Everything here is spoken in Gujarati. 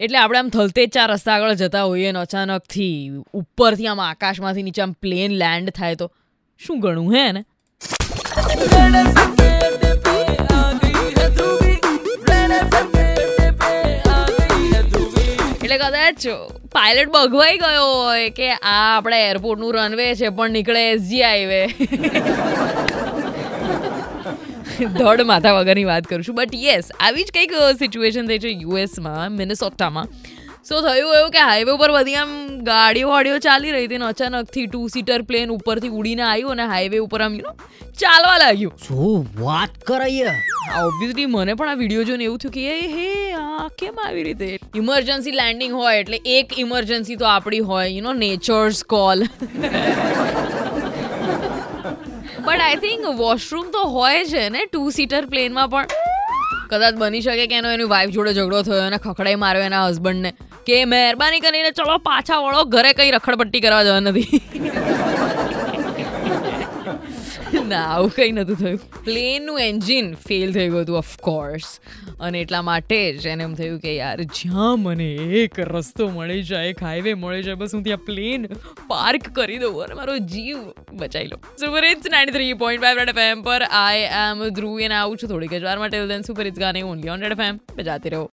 એટલે આપણે આમ થલતેચા રસ્તા આગળ જતા હોઈએ ને અચાનકથી ઉપરથી આમ આકાશમાંથી નીચે આમ પ્લેન લેન્ડ થાય તો શું ગણું હે ને એટલે કદાચ પાયલટ બગવાઈ ગયો હોય કે આ આપણે એરપોર્ટનું રનવે છે પણ નીકળે એસજી હાઈવે ધડ માથા વગરની વાત કરું છું. બટ યસ આવી જ કંઈક સિચ્યુએશન થઈ છે યુએસમાં મિનેસોટામાં. સો થયું એવું કે હાઈવે ઉપર બધી આમ ગાડીઓ વાડીઓ ચાલી રહી હતી અને અચાનકથી ટુ સીટર પ્લેન ઉપરથી ઉડીને આવ્યું અને હાઈવે ઉપર આમ યુ નો ચાલવા લાગ્યું. શું વાત કરાય? ઓબ્વિયસલી મને પણ આ વીડિયો જોઈને એવું થયું કે એ હે આ કેમ આવી રીતે? ઇમરજન્સી લેન્ડિંગ હોય એટલે એક ઇમરજન્સી તો આપણી હોય you know nature's call but I think washroom તો હોય છે ને ટુ સીટર પ્લેનમાં પણ. કદાચ બની શકે કે એનો એની વાઈફ જોડે ઝઘડો થયો અને ખખડાઈ માર્યો એના હસબન્ડને કે મહેરબાની કરીને ચલો પાછા વળો, ઘરે કંઈ રખડપટ્ટી કરવા જવા નથી. ના, આવું કંઈ નહોતું થયું. પ્લેનનું એન્જિન ફેલ થઈ ગયું હતું ઓફકોર્સ અને એટલા માટે જ એને એમ થયું કે યાર, જ્યાં મને એક રસ્તો મળી જાય, એક હાઈવે મળી જાય, બસ હું ત્યાં પ્લેન પાર્ક કરી દઉં અને મારો જીવ બચાવી લો super hits ninety three point five red F M પર આઈ એમ ધ્રુવ એને આવું છું. થોડીક જ વાર માટે then super it's ગાને only on red F M બજાતે રહો.